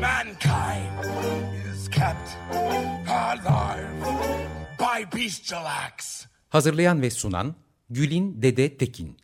Mankind is kept alive by bestial acts. Hazırlayan ve sunan Gülin Dede Tekin.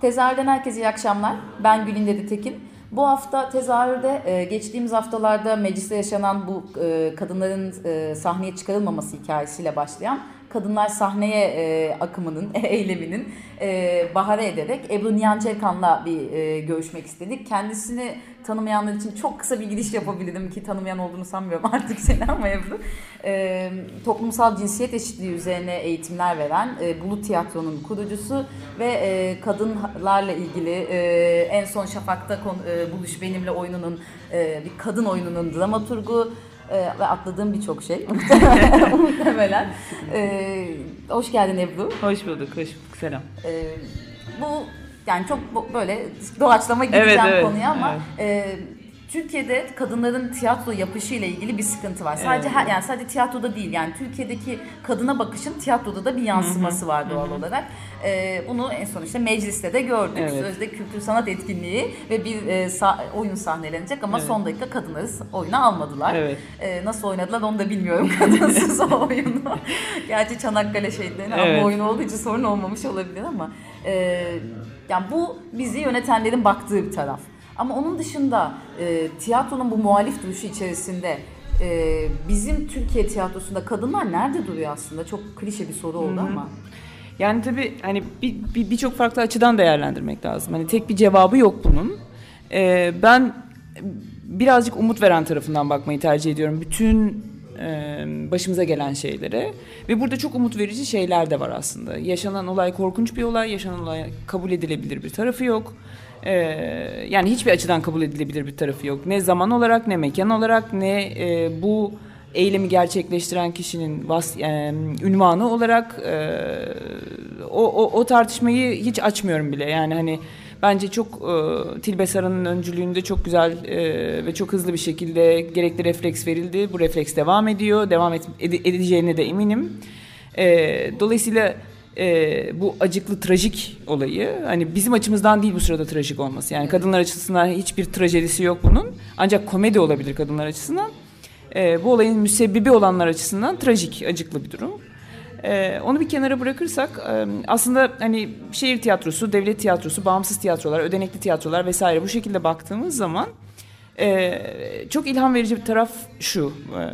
Tezahürden herkese iyi akşamlar. Ben Gülin Dede Tekin. Bu hafta tezahürde e, geçtiğimiz haftalarda mecliste yaşanan bu e, kadınların e, sahneye çıkarılmaması hikayesiyle başlayan kadınlar sahneye e, akımının, eyleminin e, bahane ederek Ebru Nihan Çelkan'la bir e, görüşmek istedik. Kendisini tanımayanlar için çok kısa bir giriş yapabilirim ki tanımayan olduğunu sanmıyorum artık seni ama Ebru. E, toplumsal cinsiyet eşitliği üzerine eğitimler veren e, Bulut Tiyatro'nun kurucusu ve e, kadınlarla ilgili e, en son Şafak'ta konu, e, Buluş Benimle oyununun e, bir kadın oyununun dramaturgu e, ve atladığım birçok şey muhtemelen. E, hoş geldin Ebru. Hoş bulduk, hoş bulduk. Selam. E, bu yani çok böyle doğaçlama gireceğim Evet, evet, konuya ama evet. e, Türkiye'de kadınların tiyatro yapışı ile ilgili bir sıkıntı var. Sadece Evet. yani sadece tiyatroda değil yani Türkiye'deki kadına bakışın tiyatroda da bir yansıması var doğal olarak. E, bunu en son işte mecliste de gördük. Evet. Sözde kültür sanat etkinliği ve bir e, sa- oyun sahnelenecek ama Evet. son dakika kadınları oyuna almadılar. Evet. E, nasıl oynadılar onu da bilmiyorum kadınsız o oyunu. Gerçi Çanakkale şehitlerinin Evet. ama oyunu olduğu için sorun olmamış olabilir ama e, yani bu bizi yönetenlerin baktığı bir taraf. Ama onun dışında e, tiyatronun bu muhalif duruşu içerisinde e, bizim Türkiye tiyatrosunda kadınlar nerede duruyor aslında? Çok klişe bir soru oldu ama. Yani tabii hani bir- bir- birçok farklı açıdan değerlendirmek lazım. Hani tek bir cevabı yok bunun. Ee, ben birazcık umut veren tarafından bakmayı tercih ediyorum. Bütün başımıza gelen şeylere. Ve burada çok umut verici şeyler de var aslında. Yaşanan olay korkunç bir olay. Yaşanan olay kabul edilebilir bir tarafı yok. Yani hiçbir açıdan kabul edilebilir bir tarafı yok. Ne zaman olarak ne mekan olarak ne bu eylemi gerçekleştiren kişinin vas, e, ünvanı olarak o, o, o tartışmayı hiç açmıyorum bile. Yani hani bence çok e, Tilbe Saran'ın öncülüğünde çok güzel e, ve çok hızlı bir şekilde gerekli refleks verildi. Bu refleks devam ediyor. Devam et, ede- edeceğine de eminim. E, dolayısıyla e, bu acıklı trajik olayı hani bizim açımızdan değil bu sırada trajik olması. Yani kadınlar açısından hiçbir trajedisi yok bunun. Ancak komedi olabilir kadınlar açısından. E, bu olayın müsebbibi olanlar açısından trajik, acıklı bir durum. E, onu bir kenara bırakırsak e, aslında hani şehir tiyatrosu, devlet tiyatrosu, bağımsız tiyatrolar, ödenekli tiyatrolar vesaire bu şekilde baktığımız zaman e, çok ilham verici bir taraf şu. E,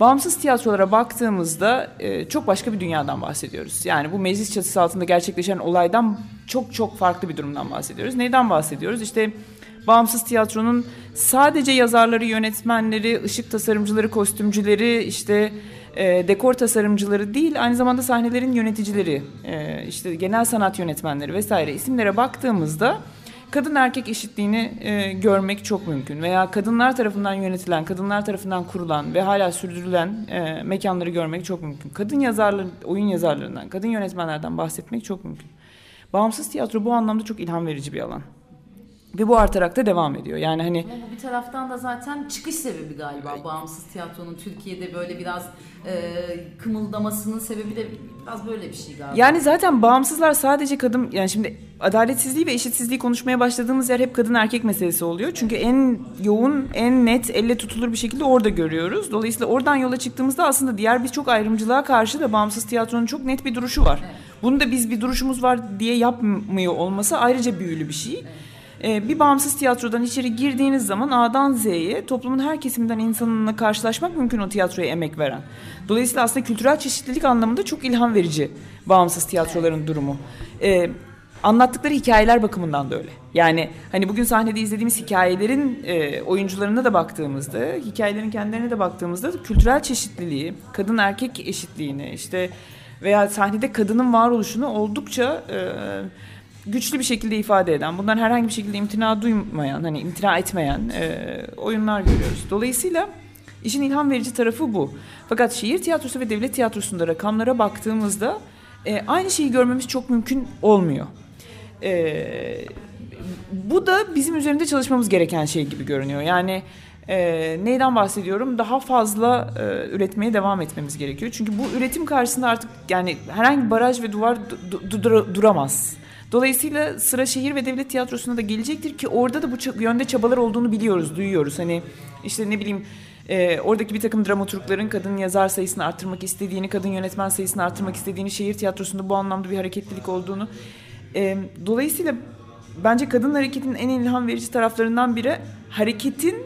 bağımsız tiyatrolara baktığımızda çok başka bir dünyadan bahsediyoruz. Yani bu meclis çatısı altında gerçekleşen olaydan çok çok farklı bir durumdan bahsediyoruz. Neyden bahsediyoruz? İşte bağımsız tiyatronun sadece yazarları, yönetmenleri, ışık tasarımcıları, kostümcüleri, işte e, dekor tasarımcıları değil, aynı zamanda sahnelerin yöneticileri, e, işte genel sanat yönetmenleri vesaire isimlere baktığımızda kadın erkek eşitliğini e, görmek çok mümkün veya kadınlar tarafından yönetilen, kadınlar tarafından kurulan ve hala sürdürülen e, mekanları görmek çok mümkün. Kadın yazarları, oyun yazarlarından, kadın yönetmenlerden bahsetmek çok mümkün. Bağımsız tiyatro bu anlamda çok ilham verici bir alan. Ve bu artarak da devam ediyor. Yani hani Ama bu bir taraftan da zaten çıkış sebebi galiba. Bağımsız tiyatronun Türkiye'de böyle biraz e, kımıldamasının sebebi de biraz böyle bir şey galiba. Yani zaten bağımsızlar sadece kadın yani şimdi adaletsizliği ve eşitsizliği konuşmaya başladığımız yer hep kadın erkek meselesi oluyor. Çünkü en yoğun, en net, elle tutulur bir şekilde orada görüyoruz. Dolayısıyla oradan yola çıktığımızda aslında diğer birçok ayrımcılığa karşı da bağımsız tiyatronun çok net bir duruşu var. Bunu da biz bir duruşumuz var diye yapmıyor olması ayrıca büyülü bir şey. Ee, bir bağımsız tiyatrodan içeri girdiğiniz zaman A'dan Z'ye toplumun her kesiminden insanınla karşılaşmak mümkün o tiyatroya emek veren. Dolayısıyla aslında kültürel çeşitlilik anlamında çok ilham verici bağımsız tiyatroların durumu. Ee, anlattıkları hikayeler bakımından da öyle. Yani hani bugün sahnede izlediğimiz hikayelerin e, oyuncularına da baktığımızda, hikayelerin kendilerine de baktığımızda kültürel çeşitliliği, kadın erkek eşitliğini işte veya sahnede kadının varoluşunu oldukça e, güçlü bir şekilde ifade eden, bundan herhangi bir şekilde imtina duymayan, hani imtina etmeyen e, oyunlar görüyoruz. Dolayısıyla işin ilham verici tarafı bu. Fakat şehir tiyatrosu ve devlet tiyatrosunda rakamlara baktığımızda e, aynı şeyi görmemiz çok mümkün olmuyor. E, bu da bizim üzerinde çalışmamız gereken şey gibi görünüyor. Yani e, neyden bahsediyorum? Daha fazla e, üretmeye devam etmemiz gerekiyor. Çünkü bu üretim karşısında artık yani herhangi bir baraj ve duvar du- du- dur- duramaz. Dolayısıyla sıra şehir ve devlet tiyatrosuna da gelecektir ki orada da bu yönde çabalar olduğunu biliyoruz, duyuyoruz. Hani işte ne bileyim e, oradaki bir takım dramaturgların kadın yazar sayısını arttırmak istediğini, kadın yönetmen sayısını arttırmak istediğini, şehir tiyatrosunda bu anlamda bir hareketlilik olduğunu. E, dolayısıyla bence kadın hareketinin en ilham verici taraflarından biri hareketin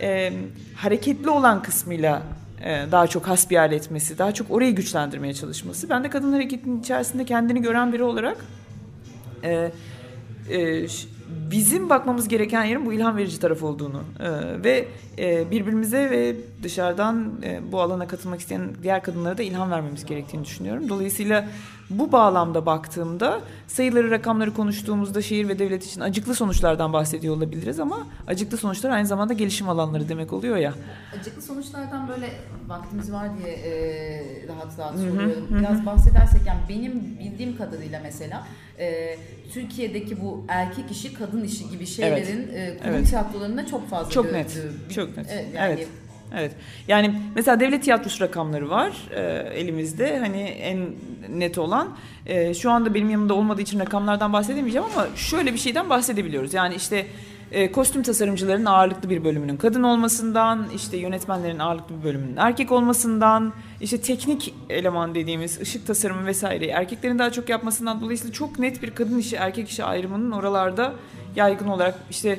e, hareketli olan kısmıyla e, daha çok hasbihal etmesi, daha çok orayı güçlendirmeye çalışması. Ben de kadın hareketinin içerisinde kendini gören biri olarak e, e, ş- bizim bakmamız gereken yerin bu ilham verici taraf olduğunu e, ve e, birbirimize ve dışarıdan e, bu alana katılmak isteyen diğer kadınlara da ilham vermemiz gerektiğini düşünüyorum. Dolayısıyla bu bağlamda baktığımda sayıları rakamları konuştuğumuzda şehir ve devlet için acıklı sonuçlardan bahsediyor olabiliriz ama acıklı sonuçlar aynı zamanda gelişim alanları demek oluyor ya. Acıklı sonuçlardan böyle vaktimiz var diye e, rahat rahat soruyorum. Biraz bahsedersek yani benim bildiğim kadarıyla mesela e, Türkiye'deki bu erkek işi kadın işi gibi şeylerin e, kurum Evet. tiyatrolarında çok fazla Çok gö- net, çok net. Evet, yani Evet. Evet. Yani mesela devlet tiyatrosu rakamları var e, elimizde. Hani en net olan. E, şu anda benim yanımda olmadığı için rakamlardan bahsedemeyeceğim ama şöyle bir şeyden bahsedebiliyoruz. Yani işte e, kostüm tasarımcıların ağırlıklı bir bölümünün kadın olmasından, işte yönetmenlerin ağırlıklı bir bölümünün erkek olmasından, işte teknik eleman dediğimiz ışık tasarımı vesaireyi erkeklerin daha çok yapmasından dolayısıyla çok net bir kadın işi erkek işi ayrımının oralarda yaygın olarak işte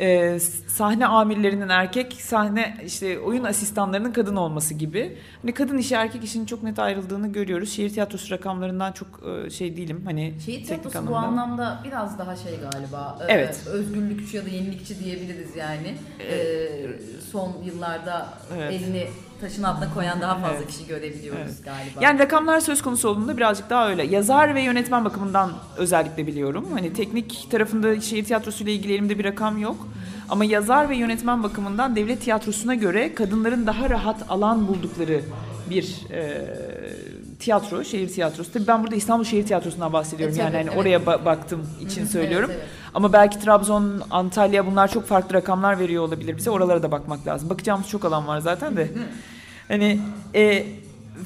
e, sahne amirlerinin erkek, sahne işte oyun asistanlarının kadın olması gibi. Hani kadın işi erkek işinin çok net ayrıldığını görüyoruz. Şehir tiyatrosu rakamlarından çok e, şey değilim. Hani Şehir tiyatrosu bu anlamda. anlamda biraz daha şey galiba. e, Evet. Özgürlükçü ya da yenilikçi diyebiliriz yani. E, son yıllarda Evet. elini taşın altına koyan daha fazla Evet. kişi görebiliyoruz Evet. galiba. Yani rakamlar söz konusu olduğunda birazcık daha öyle. Yazar ve yönetmen bakımından özellikle biliyorum. Hani teknik tarafında şehir tiyatrosu ile ilgili elimde bir rakam yok. Ama yazar ve yönetmen bakımından devlet tiyatrosuna göre kadınların daha rahat alan buldukları bir e, tiyatro, şehir tiyatrosu. Tabii ben burada İstanbul Şehir Tiyatrosu'ndan bahsediyorum. E, yani tabii, hani evet. oraya ba- baktığım için söylüyorum. evet, evet. Ama belki Trabzon, Antalya bunlar çok farklı rakamlar veriyor olabilir bize. Oralara da bakmak lazım. Bakacağımız çok alan var zaten de. Hani e,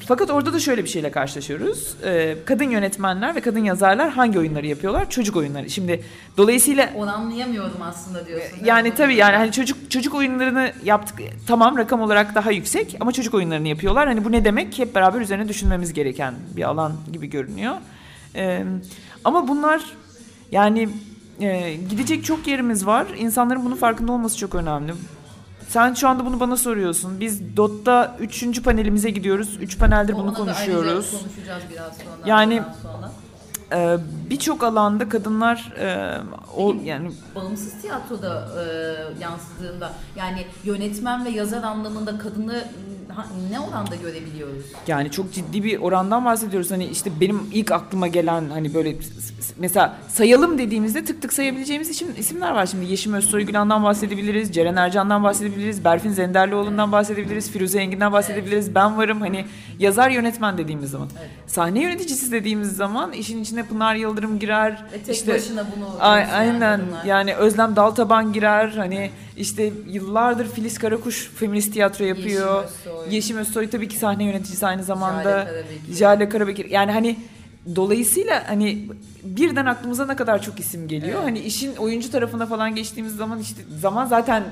fakat orada da şöyle bir şeyle karşılaşıyoruz. E, kadın yönetmenler ve kadın yazarlar hangi oyunları yapıyorlar? Çocuk oyunları. Şimdi dolayısıyla Oranlayamıyorum aslında diyorsun. yani tabii yani hani çocuk çocuk oyunlarını yaptık tamam rakam olarak daha yüksek ama çocuk oyunlarını yapıyorlar. Hani bu ne demek? Hep beraber üzerine düşünmemiz gereken bir alan gibi görünüyor. Ee, ama bunlar yani e, gidecek çok yerimiz var. İnsanların bunun farkında olması çok önemli. Sen şu anda bunu bana soruyorsun. Biz DOT'ta üçüncü panelimize gidiyoruz. Üç paneldir bunu Ona da konuşuyoruz. konuşacağız biraz sonra. Yani- sonra. Ee, Birçok alanda kadınlar e, o yani bağımsız tiyatroda e, yansıdığında yani yönetmen ve yazar anlamında kadını ne oranda görebiliyoruz? Yani çok ciddi bir orandan bahsediyoruz. Hani işte benim ilk aklıma gelen hani böyle mesela sayalım dediğimizde tık tık sayabileceğimiz için isimler var. Şimdi Yeşim Özsoygülan'dan bahsedebiliriz, Ceren Ercan'dan bahsedebiliriz, Berfin Zenderlioğlu'ndan bahsedebiliriz, Firuze Engin'den bahsedebiliriz. Ben varım hani yazar yönetmen dediğimiz zaman. Sahne yöneticisi dediğimiz zaman işin içine Pınar Yıldırım girer. Ve tek işte başına bunu yöneten aynen yani Özlem Daltaban girer hani işte yıllardır Filiz Karakuş feminist tiyatro yapıyor. Özsoy. Yeşim Özsoy tabii ki sahne yöneticisi aynı zamanda. Jale Karabekir. Yani hani dolayısıyla hani birden aklımıza ne kadar çok isim geliyor. Evet. Hani işin oyuncu tarafına falan geçtiğimiz zaman işte zaman zaten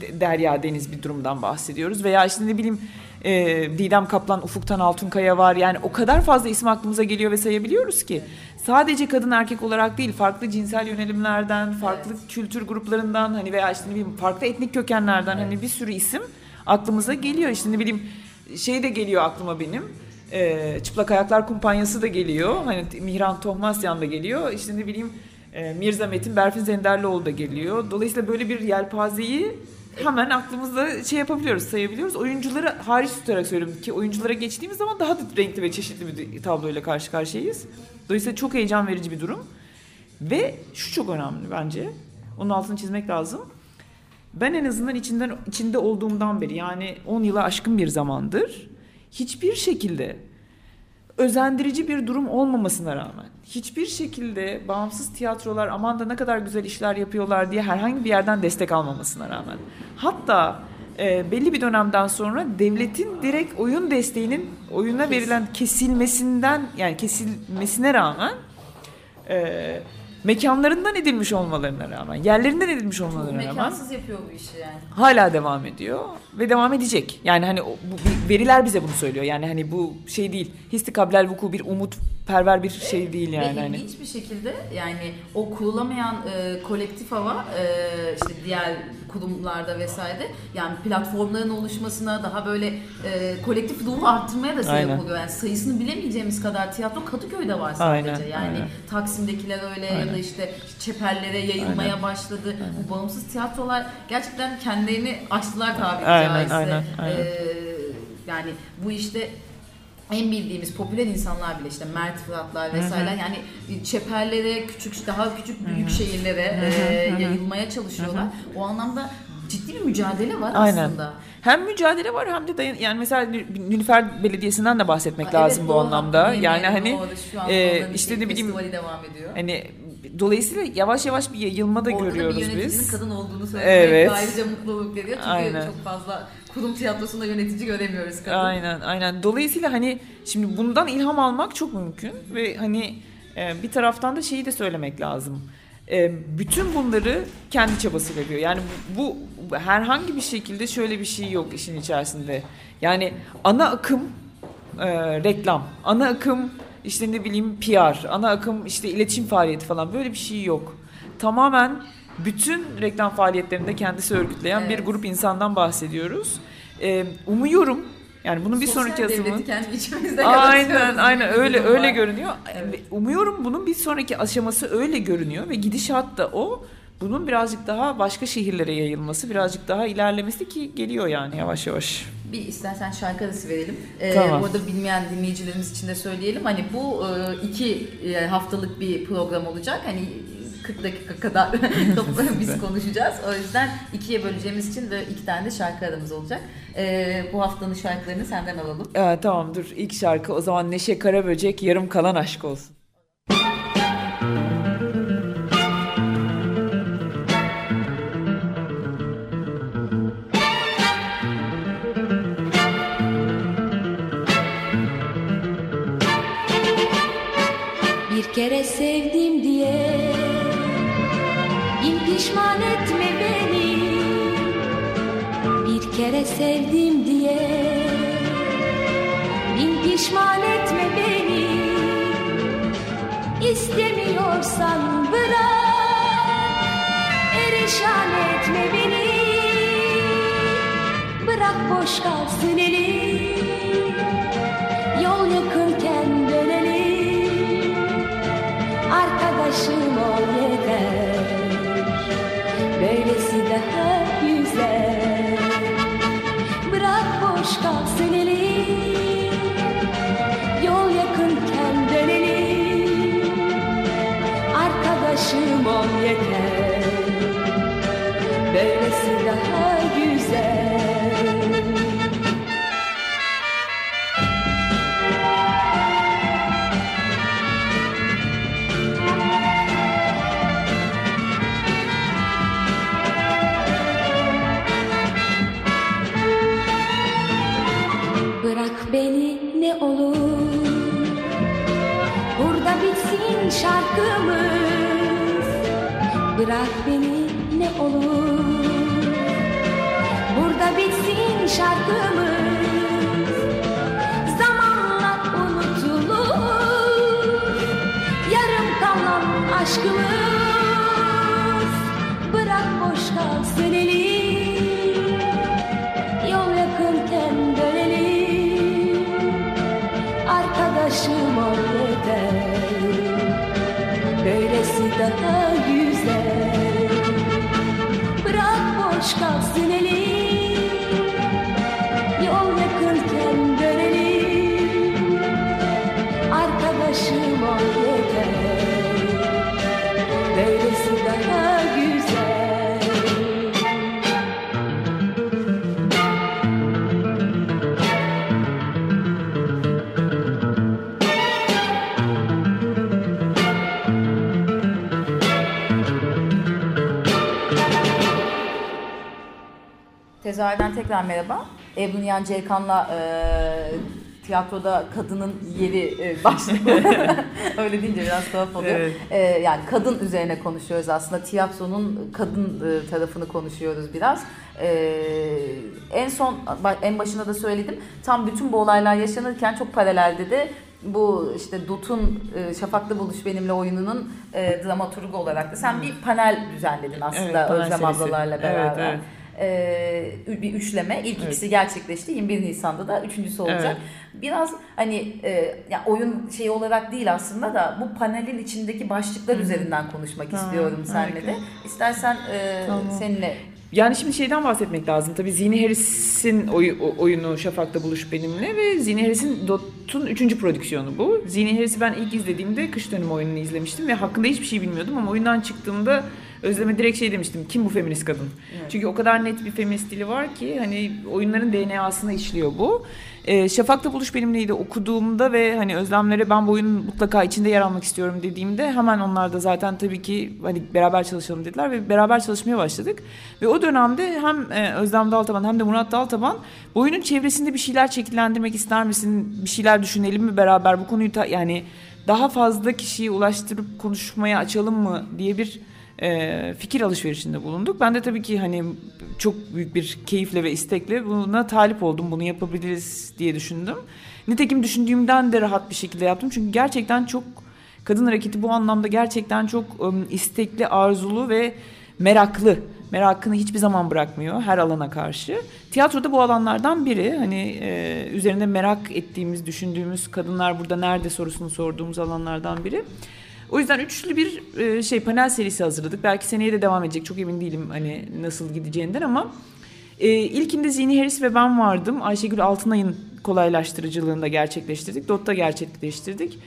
de- derya deniz bir durumdan bahsediyoruz. Veya işte ne bileyim e, Didem Kaplan, Ufuktan Altunkaya var. Yani o kadar fazla isim aklımıza geliyor ve sayabiliyoruz ki. Sadece kadın erkek olarak değil farklı cinsel yönelimlerden, farklı kültür gruplarından hani veya işte ne bileyim farklı etnik kökenlerden hani bir sürü isim aklımıza geliyor. İşte ne bileyim şey de geliyor aklıma benim. E, Çıplak Ayaklar Kumpanyası da geliyor. Hani Mihran Tohmasyan da geliyor. İşte ne bileyim e, Mirza Metin, Berfin Zenderlioğlu da geliyor. Dolayısıyla böyle bir yelpazeyi hemen aklımızda şey yapabiliyoruz, sayabiliyoruz. Oyuncuları hariç tutarak söylüyorum ki oyunculara geçtiğimiz zaman daha da renkli ve çeşitli bir tabloyla karşı karşıyayız. Dolayısıyla çok heyecan verici bir durum. Ve şu çok önemli bence. Onun altını çizmek lazım. Ben en azından içinden içinde olduğumdan beri yani 10 yıla aşkın bir zamandır hiçbir şekilde özendirici bir durum olmamasına rağmen hiçbir şekilde bağımsız tiyatrolar aman da ne kadar güzel işler yapıyorlar diye herhangi bir yerden destek almamasına rağmen hatta e, belli bir dönemden sonra devletin direkt oyun desteğinin oyuna verilen kesilmesinden yani kesilmesine rağmen e, mekanlarından edilmiş olmalarına rağmen, yerlerinden edilmiş olmalarına rağmen Mekansız yapıyor bu işi yani. hala devam ediyor ve devam edecek. Yani hani bu veriler bize bunu söylüyor. Yani hani bu şey değil. Histikablel vuku bir umut perver bir şey değil yani Ve hani. ilginç bir şekilde yani o kurulamayan e, kolektif hava e, işte diğer kurumlarda vesaire yani platformların oluşmasına daha böyle e, kolektif ruhu arttırmaya da sebep Aynen. oluyor. Yani sayısını bilemeyeceğimiz kadar tiyatro Kadıköy'de var sadece. Aynen, yani aynen. Taksim'dekiler öyle ya da işte çeperlere yayılmaya başladı. Bu bağımsız tiyatrolar gerçekten kendilerini açtılar tabiri Aynen, caizse. aynen, aynen. E, yani bu işte en bildiğimiz popüler insanlar bile işte Mert Fıratlar vesaire yani çeperlere küçük daha küçük büyük şehirlere e, yayılmaya çalışıyorlar. O anlamda ciddi bir mücadele var Aynen. aslında. Hem mücadele var hem de dayan yani mesela Nilüfer Belediyesi'nden de bahsetmek Evet, lazım bu doğru, anlamda. Yani hani e, işte ne bileyim devam ediyor. hani dolayısıyla yavaş yavaş bir yayılma da Orada da bir görüyoruz yöneticinin biz. kadın olduğunu söylemek Evet. ayrıca mutluluk veriyor. Çünkü Aynen. çok fazla kurum tiyatrosunda yönetici göremiyoruz kadın. Aynen aynen. Dolayısıyla hani şimdi bundan ilham almak çok mümkün ve hani e, bir taraftan da şeyi de söylemek lazım. E, bütün bunları kendi çabasıyla yapıyor. Yani bu, bu herhangi bir şekilde şöyle bir şey yok işin içerisinde. Yani ana akım e, reklam, ana akım işte ne bileyim PR, ana akım işte iletişim faaliyeti falan böyle bir şey yok. Tamamen bütün reklam faaliyetlerinde kendisi örgütleyen bir Evet. grup insandan bahsediyoruz. E, umuyorum yani bunun bir Sosyal sonraki devleti kendi içimizde Aynen aynen bir öyle öyle var. görünüyor. Evet. Ve Umuyorum bunun bir sonraki aşaması öyle görünüyor ve gidişat da o. Bunun birazcık daha başka şehirlere yayılması, birazcık daha ilerlemesi ki geliyor yani yavaş yavaş. Bir istersen şarkı arası verelim. Ee, Tamam. Bu arada bilmeyen dinleyicilerimiz için de söyleyelim. Hani bu e, iki e, haftalık bir program olacak. Hani 40 dakika kadar biz konuşacağız. O yüzden ikiye böleceğimiz için de iki tane de şarkı aramız olacak. Ee, bu haftanın şarkılarını senden alalım. Ee, tamam dur ilk şarkı o zaman Neşe Karaböcek yarım kalan aşk olsun. Kere sevdim diye. Bin pişman etme beni. Bir kere sevdim diye. Bin pişman etme beni. İstemiyorsan bırak. Erişan etme beni. Bırak boş kalsın elim. Yol yakınken Ol yeter Böylesi daha güzel. Bırak boş kalsın elim. Yol yakınken dönelim. Arkadaşım ol yeter. Böylesi daha güzel Bırak beni ne olur. Burada bitsin şarkımız Zamanla unutulur. Yarım kalan aşkımız Bırak boş kalsın elim. Yol yakınken dönelim Arkadaşım ol yeter. Böylesi daha Bırak boş Tezahürden tekrar merhaba. Ebru Nihan Ceykan'la e, tiyatroda kadının yeri e, başlıklı. Öyle deyince biraz tuhaf oluyor. Evet. E, yani kadın üzerine konuşuyoruz aslında. Tiyatronun kadın e, tarafını konuşuyoruz biraz. E, en son en başında da söyledim. Tam bütün bu olaylar yaşanırken çok paralelde de bu işte Dut'un e, Şafak'ta Buluş Benimle oyununun e, dramaturgu olarak da sen bir panel düzenledin aslında Evet, Özlem ablalarla Evet, beraber. evet. Ee, bir üçleme. İlk ikisi gerçekleşti. 21 Nisan'da da üçüncüsü olacak. Evet. Biraz hani e, ya oyun şeyi olarak değil aslında da bu panelin içindeki başlıklar üzerinden konuşmak Tamam, istiyorum seninle harika. de. İstersen e, Tamam. seninle Yani şimdi şeyden bahsetmek lazım. Tabii Zini Harris'in oy- oyunu Şafak'ta Buluş Benimle ve Zini Harris'in Dot'un üçüncü prodüksiyonu bu. Zini Harris'i ben ilk izlediğimde kış dönümü oyununu izlemiştim ve hakkında hiçbir şey bilmiyordum ama oyundan çıktığımda Özlem'e direkt şey demiştim. Kim bu feminist kadın? Çünkü o kadar net bir feminist dili var ki hani oyunların DNA'sına işliyor bu. Ee, Şafak'ta Buluş Benimle'yi okuduğumda ve hani Özlemlere ben bu oyunun mutlaka içinde yer almak istiyorum dediğimde hemen onlar da zaten tabii ki hani beraber çalışalım dediler ve beraber çalışmaya başladık. Ve o dönemde hem e, Özlem Daltaban hem de Murat Daltaban bu oyunun çevresinde bir şeyler şekillendirmek ister misin? Bir şeyler düşünelim mi beraber? Bu konuyu ta- yani daha fazla kişiye ulaştırıp konuşmaya açalım mı diye bir e, fikir alışverişinde bulunduk. Ben de tabii ki hani çok büyük bir keyifle ve istekle buna talip oldum. Bunu yapabiliriz diye düşündüm. Nitekim düşündüğümden de rahat bir şekilde yaptım. Çünkü gerçekten çok kadın hareketi bu anlamda gerçekten çok ım, istekli, arzulu ve meraklı. Merakını hiçbir zaman bırakmıyor her alana karşı. Tiyatroda bu alanlardan biri. Hani e, üzerinde merak ettiğimiz, düşündüğümüz kadınlar burada nerede sorusunu sorduğumuz alanlardan biri. O yüzden üçlü bir e, şey panel serisi hazırladık. Belki seneye de devam edecek. Çok emin değilim hani nasıl gideceğinden ama e, ilkinde Zini Harris ve ben vardım. Ayşegül Altınay'ın kolaylaştırıcılığında gerçekleştirdik. Dot'ta gerçekleştirdik.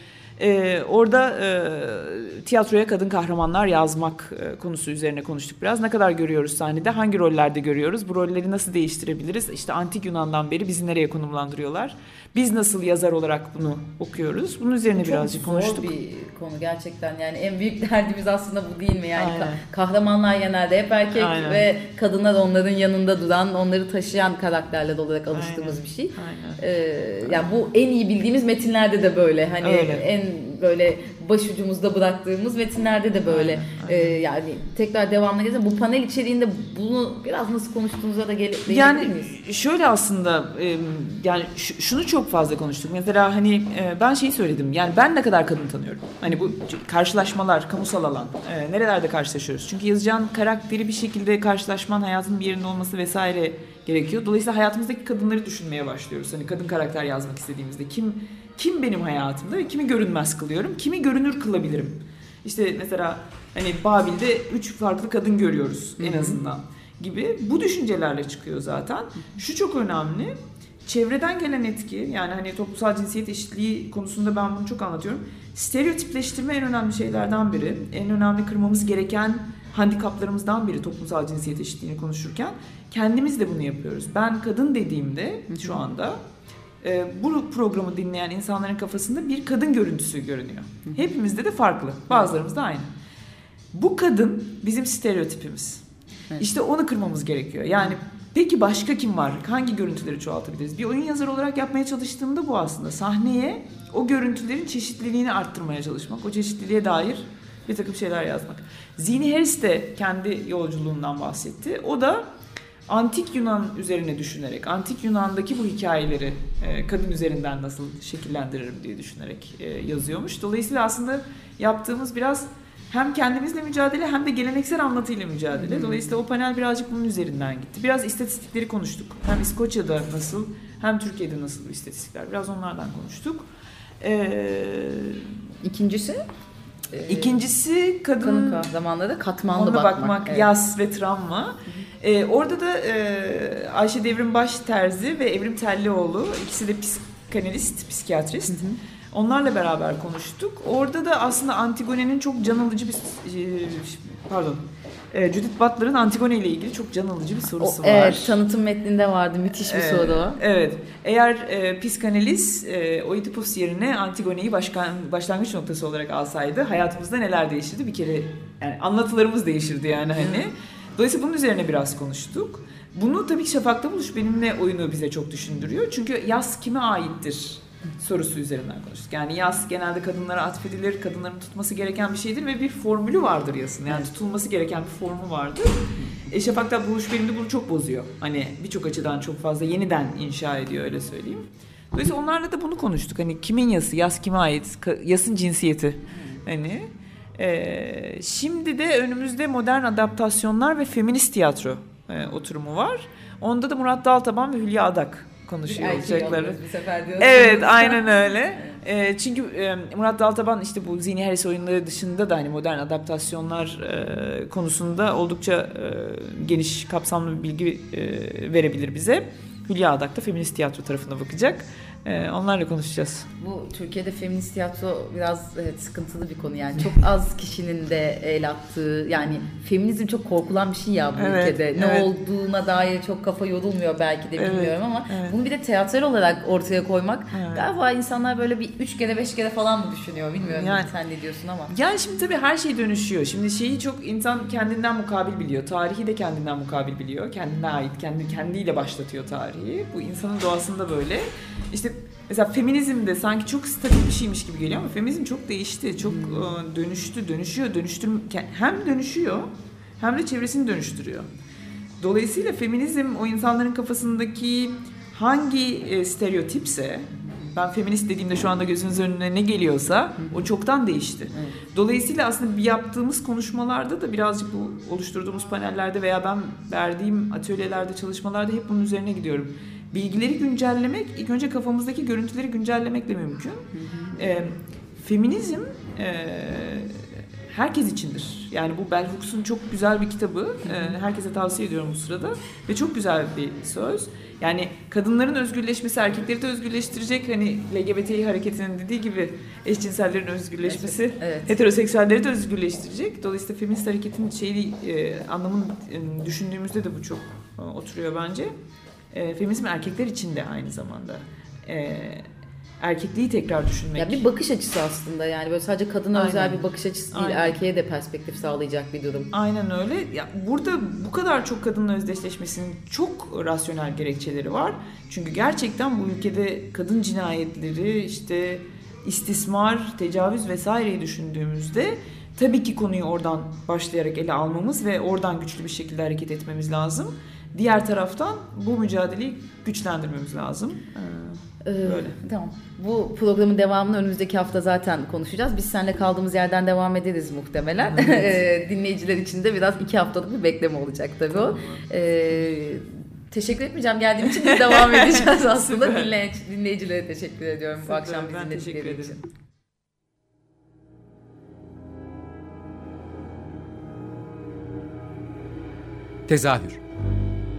E, orada e, tiyatroya kadın kahramanlar yazmak e, konusu üzerine konuştuk biraz. Ne kadar görüyoruz sahnede, hangi rollerde görüyoruz, bu rolleri nasıl değiştirebiliriz? İşte antik Yunan'dan beri bizi nereye konumlandırıyorlar? Biz nasıl yazar olarak bunu okuyoruz? Bunun üzerine birazcık çok konuştuk. zor bir konu gerçekten yani en büyük derdimiz aslında bu değil mi yani Aynen. ka- kahramanlar genelde hep erkek Aynen. ve kadınlar onların yanında duran onları taşıyan karakterler olarak alıştığımız Aynen. bir şey. Aynen. Ee, yani bu en iyi bildiğimiz metinlerde de böyle hani Öyle. en böyle başucumuzda bıraktığımız metinlerde de böyle Ee, yani tekrar devamlı geleceğim. Bu panel içeriğinde bunu biraz nasıl konuştuğunuza da gel değinebilir Yani miyiz? şöyle aslında e, yani şunu çok fazla konuştuk. Mesela hani e, ben şeyi söyledim. Yani ben ne kadar kadın tanıyorum. Hani bu karşılaşmalar, kamusal alan e, nerelerde karşılaşıyoruz? Çünkü yazacağın karakteri bir şekilde karşılaşman, hayatın bir yerinde olması vesaire gerekiyor. Dolayısıyla hayatımızdaki kadınları düşünmeye başlıyoruz. Hani kadın karakter yazmak istediğimizde kim kim benim hayatımda ve kimi görünmez kılıyorum, kimi görünür kılabilirim. İşte mesela hani Babil'de üç farklı kadın görüyoruz en azından gibi bu düşüncelerle çıkıyor zaten. Şu çok önemli. Çevreden gelen etki yani hani toplumsal cinsiyet eşitliği konusunda ben bunu çok anlatıyorum. Stereotipleştirme en önemli şeylerden biri. En önemli kırmamız gereken handikaplarımızdan biri toplumsal cinsiyet eşitliğini konuşurken. Kendimiz de bunu yapıyoruz. Ben kadın dediğimde şu anda e, bu programı dinleyen insanların kafasında bir kadın görüntüsü görünüyor. Hepimizde de farklı. Bazılarımızda aynı. Bu kadın bizim stereotipimiz. İşte onu kırmamız gerekiyor. Yani peki başka kim var? Hangi görüntüleri çoğaltabiliriz? Bir oyun yazarı olarak yapmaya çalıştığımda bu aslında. Sahneye o görüntülerin çeşitliliğini arttırmaya çalışmak. O çeşitliliğe dair bir takım şeyler yazmak. Zini Harris de kendi yolculuğundan bahsetti. O da antik Yunan üzerine düşünerek, antik Yunan'daki bu hikayeleri e, kadın üzerinden nasıl şekillendiririm diye düşünerek e, yazıyormuş. Dolayısıyla aslında yaptığımız biraz hem kendimizle mücadele hem de geleneksel anlatıyla mücadele. Dolayısıyla o panel birazcık bunun üzerinden gitti. Biraz istatistikleri konuştuk. Hem İskoçya'da nasıl hem Türkiye'de nasıl istatistikler. Biraz onlardan konuştuk. Ee, İkincisi e, ikincisi kadın kahramanlara katmanlı ona bakmak. bakmak, Evet. yas ve travma. Ee, orada da e, Ayşe Devrim Baş Terzi ve Evrim Tellioğlu ikisi de psikanalist, psikiyatrist. Onlarla beraber konuştuk. Orada da aslında Antigone'nin çok can alıcı bir e, pardon e, Judith Butler'ın Antigone ile ilgili çok can alıcı bir sorusu O, var. evet, tanıtım metninde vardı. Müthiş bir Ee, soru o. Evet. Eğer e, psikanaliz e, Oedipus yerine Antigone'yi başkan, başlangıç noktası olarak alsaydı hayatımızda neler değişirdi? Bir kere yani anlatılarımız değişirdi yani hani. Dolayısıyla bunun üzerine biraz konuştuk. Bunu tabii ki Şafak'ta Buluş benimle oyunu bize çok düşündürüyor. Çünkü yaz kime aittir sorusu üzerinden konuştuk. Yani yaz genelde kadınlara atfedilir, kadınların tutması gereken bir şeydir ve bir formülü vardır yasın. Yani tutulması gereken bir formu vardır. E Şafak'ta Buluş benimde bunu çok bozuyor. Hani birçok açıdan çok fazla yeniden inşa ediyor öyle söyleyeyim. Dolayısıyla onlarla da bunu konuştuk. Hani kimin yası, yas kime ait, yasın cinsiyeti. Hani e, şimdi de önümüzde modern adaptasyonlar ve feminist tiyatro e, oturumu var. Onda da Murat Daltaban ve Hülya Adak konuşuyor olacakları. Bu sefer. Evet aynen öyle. E, çünkü e, Murat Daltaban işte bu Zihni Harris oyunları dışında da hani modern adaptasyonlar e, konusunda oldukça e, geniş kapsamlı bir bilgi e, verebilir bize. Hülya Adak da feminist tiyatro tarafına bakacak. E, onlarla konuşacağız. Bu Türkiye'de feminist tiyatro biraz evet, sıkıntılı bir konu yani çok az kişinin de el attığı yani feminizm çok korkulan bir şey ya bu Evet, ülkede ne evet. olduğuna dair çok kafa yorulmuyor belki de Evet, bilmiyorum ama evet. bunu bir de tiyatral olarak ortaya koymak Evet. galiba insanlar böyle bir üç kere beş kere falan mı düşünüyor bilmiyorum Yani- sen ne diyorsun ama. Yani şimdi tabii her şey dönüşüyor. Şimdi şeyi çok insan kendinden mukabil biliyor. Tarihi de kendinden mukabil biliyor. Kendine ait, kendi kendiyle başlatıyor tarihi. Bu insanın doğasında böyle. İşte mesela feminizm de sanki çok stabil bir şeymiş gibi geliyor ama feminizm çok değişti. Çok e, dönüştü, dönüşüyor, dönüştür hem dönüşüyor hem de çevresini dönüştürüyor. Dolayısıyla feminizm o insanların kafasındaki hangi e, stereotipse ben feminist dediğimde şu anda gözünüz önüne ne geliyorsa o çoktan değişti. Dolayısıyla aslında yaptığımız konuşmalarda da birazcık bu oluşturduğumuz panellerde veya ben verdiğim atölyelerde, çalışmalarda hep bunun üzerine gidiyorum. Bilgileri güncellemek ilk önce kafamızdaki görüntüleri güncellemekle mümkün. E, feminizm e, herkes içindir. Yani bu Bell Hooks'un çok güzel bir kitabı. Ee, herkese tavsiye ediyorum bu sırada. Ve çok güzel bir söz. Yani kadınların özgürleşmesi erkekleri de özgürleştirecek. Hani LGBT hareketinin dediği gibi eşcinsellerin özgürleşmesi Evet. heteroseksüelleri de özgürleştirecek. Dolayısıyla feminist hareketin şeyi e, anlamını e, düşündüğümüzde de bu çok e, oturuyor bence. E, feminizm erkekler için de aynı zamanda. E, erkekliği tekrar düşünmek. Ya bir bakış açısı aslında yani böyle sadece kadına Aynen. özel bir bakış açısı değil Aynen. erkeğe de perspektif sağlayacak bir durum. Aynen öyle. Ya burada bu kadar çok kadınla özdeşleşmesinin çok rasyonel gerekçeleri var. Çünkü gerçekten bu ülkede kadın cinayetleri, işte istismar, tecavüz vesaireyi düşündüğümüzde tabii ki konuyu oradan başlayarak ele almamız ve oradan güçlü bir şekilde hareket etmemiz lazım. Diğer taraftan bu mücadeleyi güçlendirmemiz lazım. Ee, Ee, Böyle. Tamam. Bu programın devamını önümüzdeki hafta zaten konuşacağız. Biz seninle kaldığımız yerden devam ederiz muhtemelen. Ee, Dinleyiciler için de biraz iki haftalık bir bekleme olacak tabii o. Ee, teşekkür etmeyeceğim geldiğin için biz devam edeceğiz aslında. Dinleyici, dinleyicilere teşekkür ediyorum bu Süper, akşam ben bizi dinledikleri için. Tezahür